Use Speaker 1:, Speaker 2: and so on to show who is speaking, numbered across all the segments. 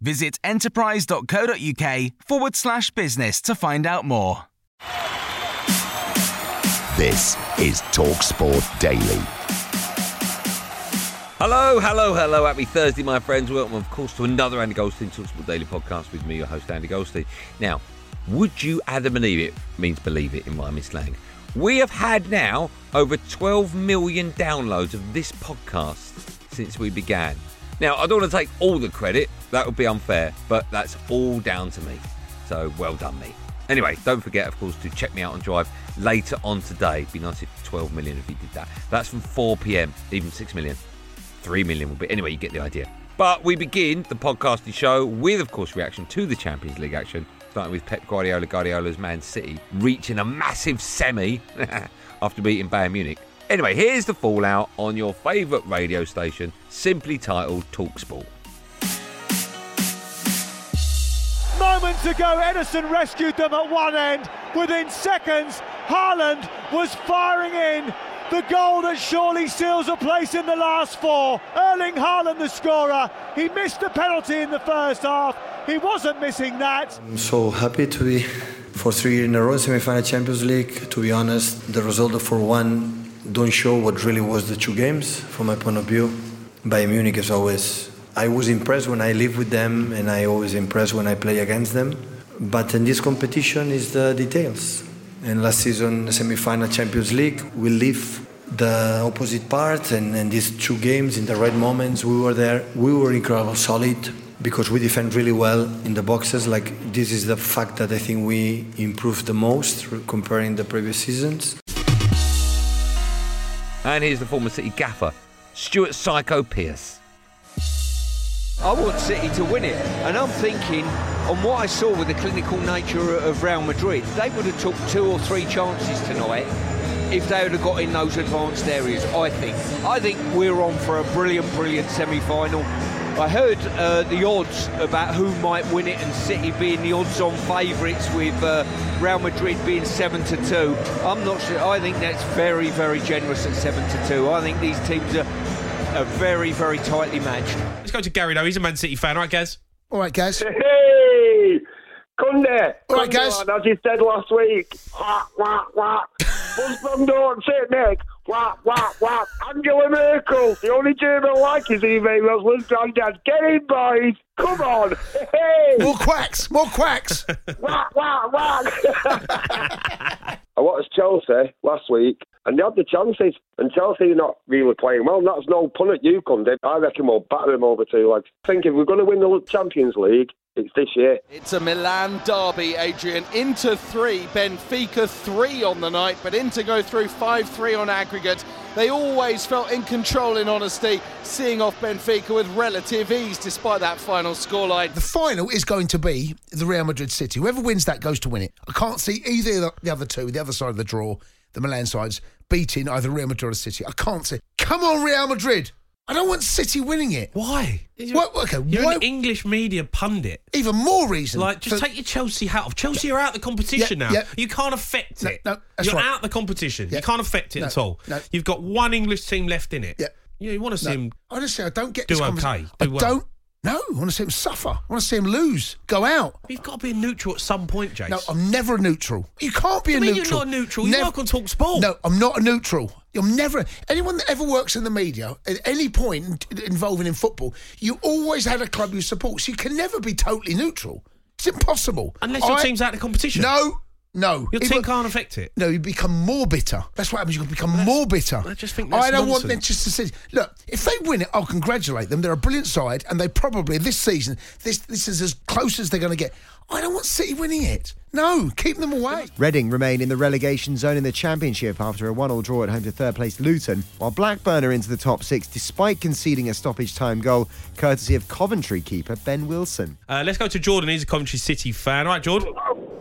Speaker 1: Visit enterprise.co.uk forward slash business to find out more.
Speaker 2: This is TalkSport Daily.
Speaker 3: Hello, hello, hello. Happy Thursday, my friends. Welcome, of course, to another Andy Goldstein Talksport Daily podcast with me, your host, Andy Goldstein. Now, would you Adam believe it means believe it in Miami slang? We have had now over 12 million downloads of this podcast since we began. Now, I don't want to take all the credit, that would be unfair, but that's all down to me. So, well done, me. Anyway, don't forget, of course, to check me out on Drive later on today. Be nice if 12 million if you did that. That's from 4 pm, even 6 million. 3 million will be. Anyway, you get the idea. But we begin the podcasting show with, of course, reaction to the Champions League action, starting with Pep Guardiola, Guardiola's Man City, reaching a massive semi after beating Bayern Munich. Anyway, here's the fallout on your favourite radio station, simply titled Talksport.
Speaker 4: Moments ago, Ederson rescued them at one end. Within seconds, Haaland was firing in the goal that surely seals a place in the last four. Erling Haaland, the scorer. He missed the penalty in the first half. He wasn't missing that.
Speaker 5: I'm so happy to be for three years in a row semi-final Champions League. To be honest, the result of 4-1 don't show what really was the two games from my point of view. Bayern Munich is always. I was impressed when I live with them, and I always impressed when I play against them. But in this competition is the details. And last season, semi-final Champions League, we live the opposite part, and, and these two games in the right moments, we were there. We were incredible, solid, because we defend really well in the boxes. Like this is the fact that I think we improved the most comparing the previous seasons.
Speaker 3: And here's the former City gaffer, Stuart Psycho Pearce.
Speaker 6: I want City to win it, and I'm thinking on what I saw with the clinical nature of Real Madrid, they would have took two or three chances tonight if they would have got in those advanced areas. I think. I think we're on for a brilliant, brilliant semi-final. I heard uh, the odds about who might win it and City being the odds-on favourites with uh, Real Madrid being seven to two. I'm not sure. I think that's very, very generous at seven to two. I think these teams are, are very, very tightly matched.
Speaker 7: Let's go to Gary now. He's a Man City fan, right, Gaz?
Speaker 8: All right, Gaz.
Speaker 9: Hey, Cundy.
Speaker 8: All right, Gaz.
Speaker 9: As you said last week. Wah, wah, wah. Husband don't sit, Nick. Wah, wah, wah. Angela Merkel. The only German I like is Eve Roslin Granddad. Get in, boys. Come on. Hey.
Speaker 8: More quacks. More quacks.
Speaker 9: wah, wah, wah. I watched Chelsea last week, and they had the chances, and Chelsea are not really playing well. And that's no pun at you, Cundy. I reckon we'll batter them over two legs. I think if we're going to win the Champions League, it's this year.
Speaker 10: It's a Milan derby, Adrian. Inter three, Benfica three on the night, but Inter go through 5 3 on aggregate. They always felt in control, in honesty, seeing off Benfica with relative ease despite that final scoreline.
Speaker 8: The final is going to be the Real Madrid City. Whoever wins that goes to win it. I can't see either the other two, the other side of the draw, the Milan sides, beating either Real Madrid or City. I can't see. Come on, Real Madrid! I don't want City winning it.
Speaker 7: Why?
Speaker 8: What, okay,
Speaker 7: You're
Speaker 8: why,
Speaker 7: an English media pundit.
Speaker 8: even more reason.
Speaker 7: Like, just
Speaker 8: for-
Speaker 7: take your Chelsea hat off. Chelsea are out of the competition
Speaker 8: Yeah,
Speaker 7: now.
Speaker 8: yeah.
Speaker 7: You can't affect
Speaker 8: No,
Speaker 7: it.
Speaker 8: no, that's
Speaker 7: You're
Speaker 8: right.
Speaker 7: out of the competition.
Speaker 8: Yeah.
Speaker 7: You can't affect it
Speaker 8: No,
Speaker 7: at all.
Speaker 8: no.
Speaker 7: You've got one English team left in it.
Speaker 8: Yeah.
Speaker 7: You, know, you want to see them.
Speaker 8: honestly, I don't get
Speaker 7: do
Speaker 8: this
Speaker 7: okay,
Speaker 8: I
Speaker 7: do well.
Speaker 8: don't. No, I want to see him suffer. I want to see him lose, go out.
Speaker 7: You've got to be a neutral at some point, Jace.
Speaker 8: No, I'm never a neutral. You can't be
Speaker 7: I
Speaker 8: a
Speaker 7: mean,
Speaker 8: neutral.
Speaker 7: you're not neutral. You
Speaker 8: Never-
Speaker 7: work on Talk Sport.
Speaker 8: No, I'm not a neutral. I'm never. Anyone that ever works in the media at any point involving in football, you always had a club you support. So you can never be totally neutral. It's impossible.
Speaker 7: Unless your
Speaker 8: I-
Speaker 7: team's out of competition.
Speaker 8: No, no.
Speaker 7: Your
Speaker 8: If
Speaker 7: team can't affect it.
Speaker 8: No, you become more bitter. That's what happens. You become more bitter.
Speaker 7: I just think that's
Speaker 8: I don't want them
Speaker 7: nonsense.
Speaker 8: just to say, look, if they win it, I'll congratulate them. They're a brilliant side, and they probably this season, this this is as close as they're going to get. I don't want City winning it. No, keep them away.
Speaker 11: Reading remain in the relegation zone in the Championship after a one-all draw at home to third place Luton, while Blackburn are into the top six despite conceding a stoppage time goal, courtesy of Coventry keeper Ben Wilson.
Speaker 7: Uh, let's go to Jordan. He's a Coventry City fan. All right, Jordan.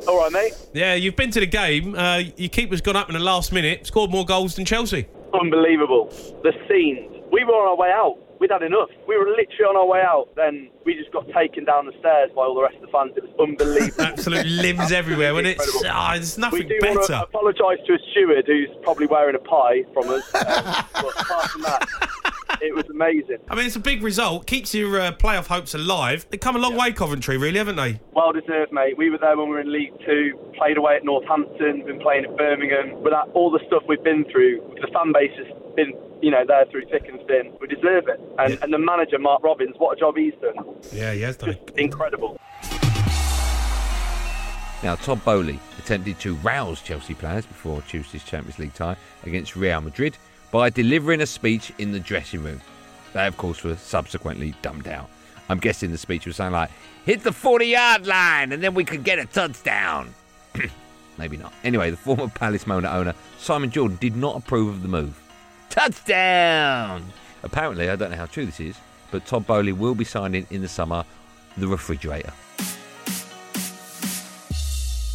Speaker 12: All right, mate.
Speaker 7: Yeah, you've been to the game. Uh, your keeper's gone up in the last minute, scored more goals than Chelsea.
Speaker 12: Unbelievable. The scenes. We were on our way out. We'd had enough. We were literally on our way out. Then we just got taken down the stairs by all the rest of the fans. It was unbelievable.
Speaker 7: Absolute limbs everywhere, wasn't it?
Speaker 12: Incredible.
Speaker 7: Ah, there's nothing
Speaker 12: we do want to apologise to a steward who's probably wearing a pie from us. Um, but apart from that, it was amazing.
Speaker 7: I mean, it's a big result. Keeps your uh, playoff hopes alive. They've come a long way, Coventry, really, haven't they?
Speaker 12: Well deserved, mate. We were there when we were in League Two, played away at Northampton, been playing at Birmingham. Without all the stuff we've been through, the fan base has been, you know, there through thick and thin. We deserve it. And, and the manager, Mark Robins, what a job he's done.
Speaker 7: Yeah, he has done it.
Speaker 12: Incredible.
Speaker 3: Now, Todd Boehly attempted to rouse Chelsea players before Tuesday's Champions League tie against Real Madrid by delivering a speech in the dressing room. They, of course, were subsequently dumbed out. I'm guessing the speech was something like, hit the 40 yard line and then we could get a touchdown. Maybe not. Anyway, the former Palace Mona owner, Simon Jordan, did not approve of the move. Touchdown! Apparently, I don't know how true this is, but Todd Boehly will be signing in the summer the refrigerator.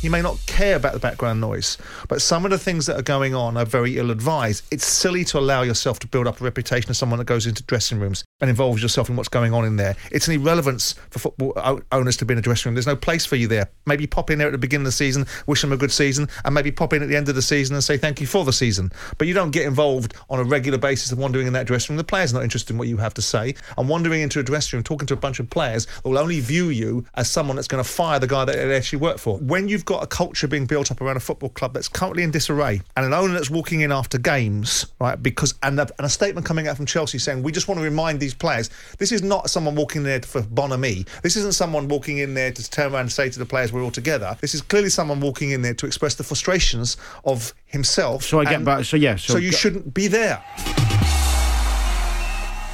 Speaker 13: He may not care about the background noise, but some of the things that are going on are very ill advised. It's silly to allow yourself to build up a reputation as someone that goes into dressing rooms and involves yourself in what's going on in there. It's an irrelevance for football owners to be in a dressing room. There's no place for you there. Maybe pop in there at the beginning of the season, wish them a good season, and maybe pop in at the end of the season and say thank you for the season. But you don't get involved on a regular basis of wandering in that dressing room. The player's not interested in what you have to say. And wandering into a dressing room, talking to a bunch of players, will only view you as someone that's going to fire the guy that they actually work for. When you've got a culture being built up around a football club that's currently in disarray, and an owner that's walking in after games, right? Because and a, and a statement coming out from Chelsea saying we just want to remind these players this is not someone walking in there for bonhomie. This isn't someone walking in there to turn around and say to the players we're all together. This is clearly someone walking in there to express the frustrations of himself.
Speaker 14: So I get
Speaker 13: and-
Speaker 14: back- so yeah, so
Speaker 13: so you
Speaker 14: go-
Speaker 13: shouldn't be there.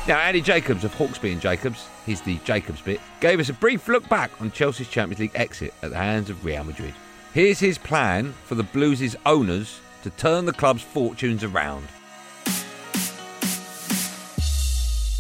Speaker 3: Now, Andy Jacobs of Hawksbee and Jacobs, here's the Jacobs bit, gave us a brief look back on Chelsea's Champions League exit at the hands of Real Madrid. Here's his plan for the Blues' owners to turn the club's fortunes around.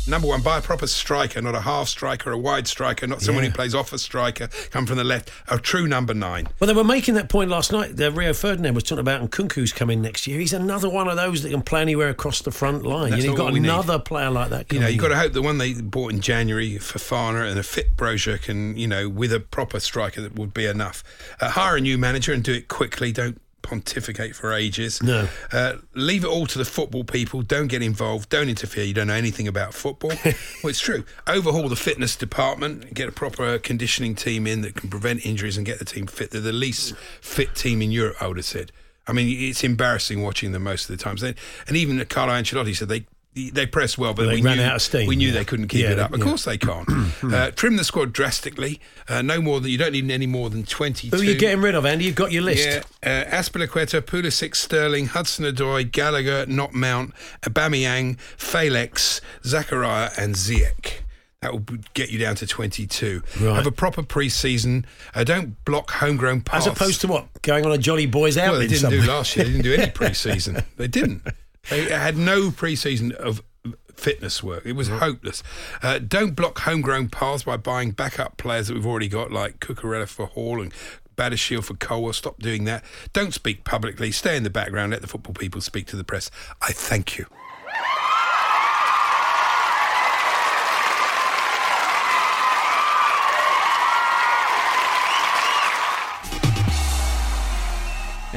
Speaker 15: Number one, buy a proper striker, not a half striker, a wide striker, not someone
Speaker 16: Yeah.
Speaker 15: who plays off a striker, come from the left. A true number nine.
Speaker 16: Well, they were making that point last night. The Rio Ferdinand was talking about, and Nkunku's coming next year. He's another one of those that can play anywhere across the front line.
Speaker 15: That's
Speaker 16: you know, you've got
Speaker 15: we need.
Speaker 16: another player like that.
Speaker 15: You know, you've got to hope the one they bought in January, Fofana, and a fit Broja can, you know, with a proper striker that would be enough. Uh, hire a new manager and do it quickly. Don't pontificate for ages.
Speaker 16: No.
Speaker 15: Uh, leave it all to the football people. Don't get involved. Don't interfere. You don't know anything about football. well, it's true. Overhaul the fitness department. Get a proper conditioning team in that can prevent injuries and get the team fit. They're the least fit team in Europe, I would have said. I mean, it's embarrassing watching them most of the times. And even Carlo Ancelotti said they they press well, but
Speaker 16: They
Speaker 15: we
Speaker 16: ran
Speaker 15: knew
Speaker 16: out of steam,
Speaker 15: we knew
Speaker 16: yeah.
Speaker 15: they couldn't keep
Speaker 16: Yeah,
Speaker 15: it up. Of
Speaker 16: yeah.
Speaker 15: course they can't. uh, trim the squad drastically. Uh, no more than you don't need any more than twenty.
Speaker 16: Who are you getting rid of, Andy? You've got your list.
Speaker 15: Yeah, uh, Azpilicueta, Pulisic, Sterling, Hudson-Odoi, Gallagher, not Mount, Aubameyang, Felix, Zakaria, and Ziyech. That will get you down to 22.
Speaker 16: Right.
Speaker 15: Have a proper pre-season. Uh, don't block homegrown paths.
Speaker 16: As opposed to what? Going on a Jolly Boys out
Speaker 15: Well, they didn't
Speaker 16: somewhere.
Speaker 15: do last year. They didn't do any pre-season. they didn't. They had no pre-season of fitness work. It was hopeless. Uh, don't block homegrown paths by buying backup players that we've already got, like Cucurella for Hall and Badiashile for Cole. Stop doing that. Don't speak publicly. Stay in the background. Let the football people speak to the press. I thank you.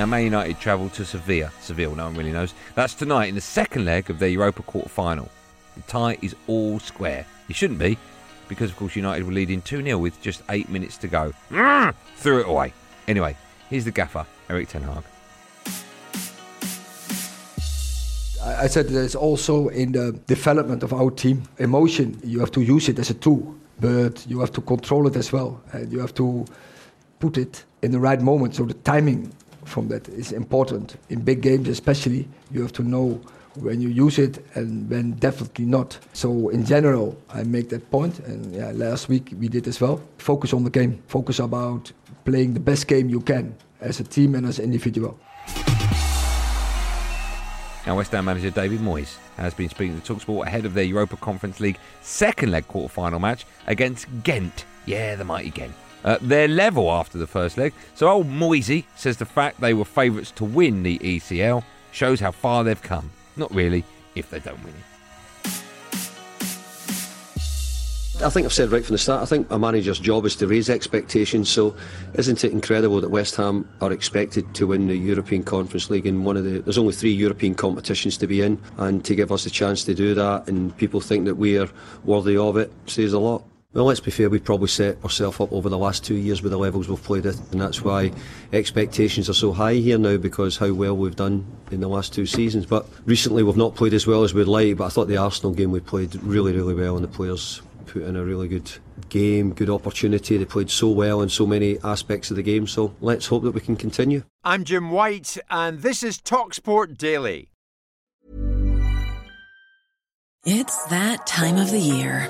Speaker 3: Now, Man United travel to Sevilla. Seville, no one really knows. That's tonight in the second leg of their Europa quarter final. The tie is all square. It shouldn't be, because of course United were leading 2 0 with just eight minutes to go. Mm, Threw it away. Anyway, here's the gaffer, Erik Ten Hag.
Speaker 17: I said there's also in the development of our team emotion. You have to use it as a tool, but you have to control it as well, and you have to put it in the right moment. So the timing from that is important. In big games, especially, you have to know when you use it and when definitely not. So in general, I make that point, and yeah, last week we did as well. Focus on the game. Focus about playing the best game you can as a team and as an individual.
Speaker 3: Now, West Ham manager David Moyes has been speaking to Talksport ahead of their Europa Conference League second leg quarter final match against Ghent. Yeah, the mighty Ghent. Uh, level after the first leg, so old Moisey says the fact they were favourites to win the ECL shows how far they've come. Not really, if they don't win it.
Speaker 14: I think I've said right from the start, I think a manager's job is to raise expectations. So, isn't it incredible that West Ham are expected to win the European Conference League in one of the. There's only three European competitions to be in, and to give us a chance to do that, and people think that we are worthy of it, says a lot. Well, let's be fair, we've probably set ourselves up over the last two years with the levels we've played at, and that's why expectations are so high here now because how well we've done in the last two seasons. But recently we've not played as well as we'd like, but I thought the Arsenal game we played really, really well, and the players put in a really good game, good opportunity. They played so well in so many aspects of the game, so let's hope that we can continue.
Speaker 18: I'm Jim White, and this is Talksport Daily.
Speaker 19: It's that time of the year.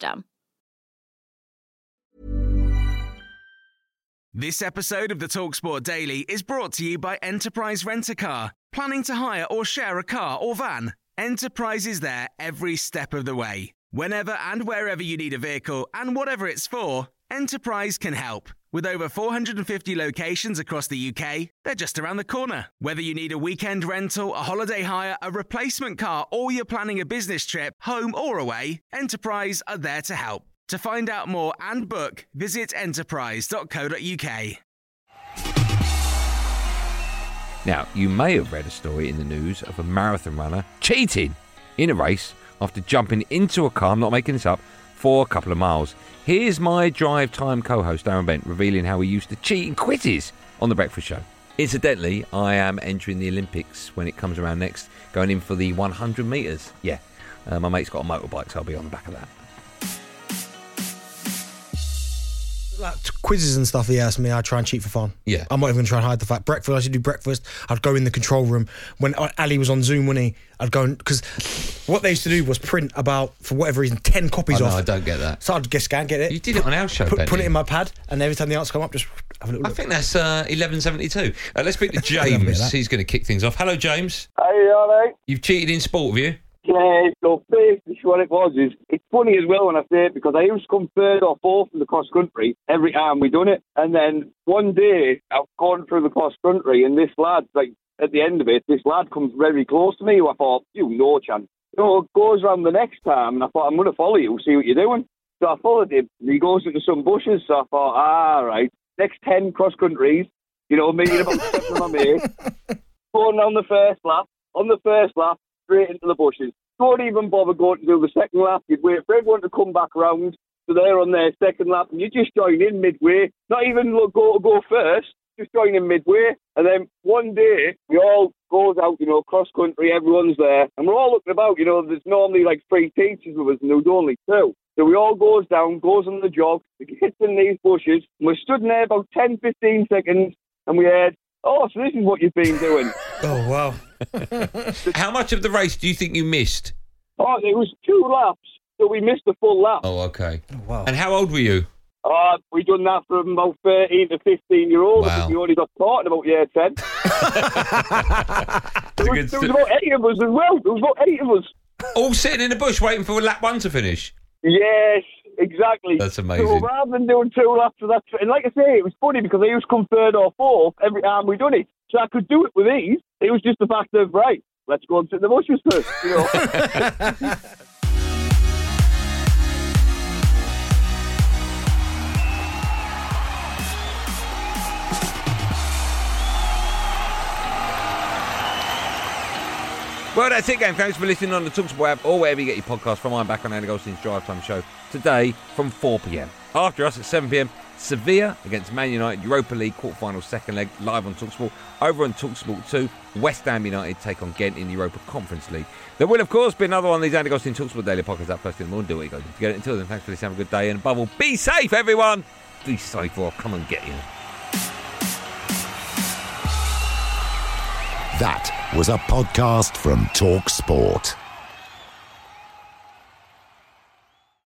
Speaker 1: This episode of the Talksport Daily is brought to you by Enterprise Rent a Car. Planning to hire or share a car or van? Enterprise is there every step of the way. Whenever and wherever you need a vehicle and whatever it's for, Enterprise can help. With over 450 locations across the UK, they're just around the corner. Whether you need a weekend rental, a holiday hire, a replacement car, or you're planning a business trip, home or away, Enterprise are there to help. To find out more and book, visit enterprise.co.uk.
Speaker 3: Now, you may have read a story in the news of a marathon runner cheating in a race after jumping into a car, I'm not making this up, for a couple of miles. Here's my drive time co host, Darren Bent, revealing how he used to cheat in quizzes on The Breakfast Show. Incidentally, I am entering the Olympics when it comes around next, going in for the 100 metres. Yeah, uh, my mate's got a motorbike, so I'll be on the back of that.
Speaker 20: Like quizzes and stuff he asked me, I try and cheat for fun.
Speaker 3: Yeah.
Speaker 20: I'm not even going to try and hide the fact. Breakfast, I should do breakfast. I'd go in the control room. When uh, Ali was on Zoom, when he, I'd go because what they used to do was print about, for whatever reason, 10 copies
Speaker 3: Oh, no,
Speaker 20: off.
Speaker 3: I don't get that.
Speaker 20: So I'd guess, scan, get it.
Speaker 3: You did it on our show,
Speaker 20: Put, put it in my pad, and every time the answer come up, just have a little
Speaker 3: I
Speaker 20: look.
Speaker 3: think that's uh, 1172. Uh, let's speak to
Speaker 20: I don't get
Speaker 3: James. He's going to kick things off. Hello, James.
Speaker 21: Hey, all right.
Speaker 3: You've cheated in sport, have you?
Speaker 21: Yeah, so basically what it was is, it's funny as well when I say it because I used to come third or fourth in the cross country every time we done it. And then one day I've gone through the cross country and this lad, like at the end of it, this lad comes very close to me who I thought, you no chance. So it goes round the next time and I thought, I'm going to follow you, see what you're doing. So I followed him and he goes into some bushes. So I thought, ah, right, next 10 cross countries, you know, me and about seven of my mates, going down the first lap. On the first lap, straight into the bushes. Don't even bother going to do the second lap. You'd wait for everyone to come back round. So they're on their second lap, and you just join in midway. Not even look, go go first. Just join in midway, and then one day we all goes out, you know, cross country. Everyone's there, and we're all looking about. You know, there's normally like three teachers with us, and was only two. So we all goes down, goes on the jog, gets in these bushes, and we're stood there about 10, 15 seconds, and we heard, "Oh, so this is what you've been doing."
Speaker 20: oh wow!
Speaker 3: How much of the race do you think you missed?
Speaker 21: Oh, it was two laps, so we missed the full lap.
Speaker 3: Oh, okay.
Speaker 20: wow.
Speaker 3: And how old were you?
Speaker 21: Uh, we done that from about 13 to 15 year olds.
Speaker 3: Wow.
Speaker 21: We only got caught in about year 10. there, was, there was about eight of us as well. There was about eight of us.
Speaker 3: All sitting in the bush waiting for lap one to finish.
Speaker 21: Yes, exactly.
Speaker 3: That's amazing.
Speaker 21: So
Speaker 3: amazing.
Speaker 21: rather than doing two laps of that, and like I say, it was funny because I used to come third or fourth every time we done it. So I could do it with ease. It was just the fact of, right, let's go and sit in the bushes first. You know?
Speaker 3: Well, that's it, gang. Thanks for listening on the Talksport app or wherever you get your podcast from. I'm back on Andy Goldstein's Drive Time Show today from 4 pm. After us at 7 pm, Sevilla against Man United Europa League quarter-final second leg live on Talksport. Over on Talksport 2, West Ham United take on Ghent in the Europa Conference League. There will, of course, be another one of these Andy Goldstein Talksport Daily Podcasts up first in the morning. Do what you got to get it. Until then, thanks for listening. Have a good day. And above all, be safe, everyone. Be safe or I'll come and get you.
Speaker 22: That was a podcast from Talk Sport.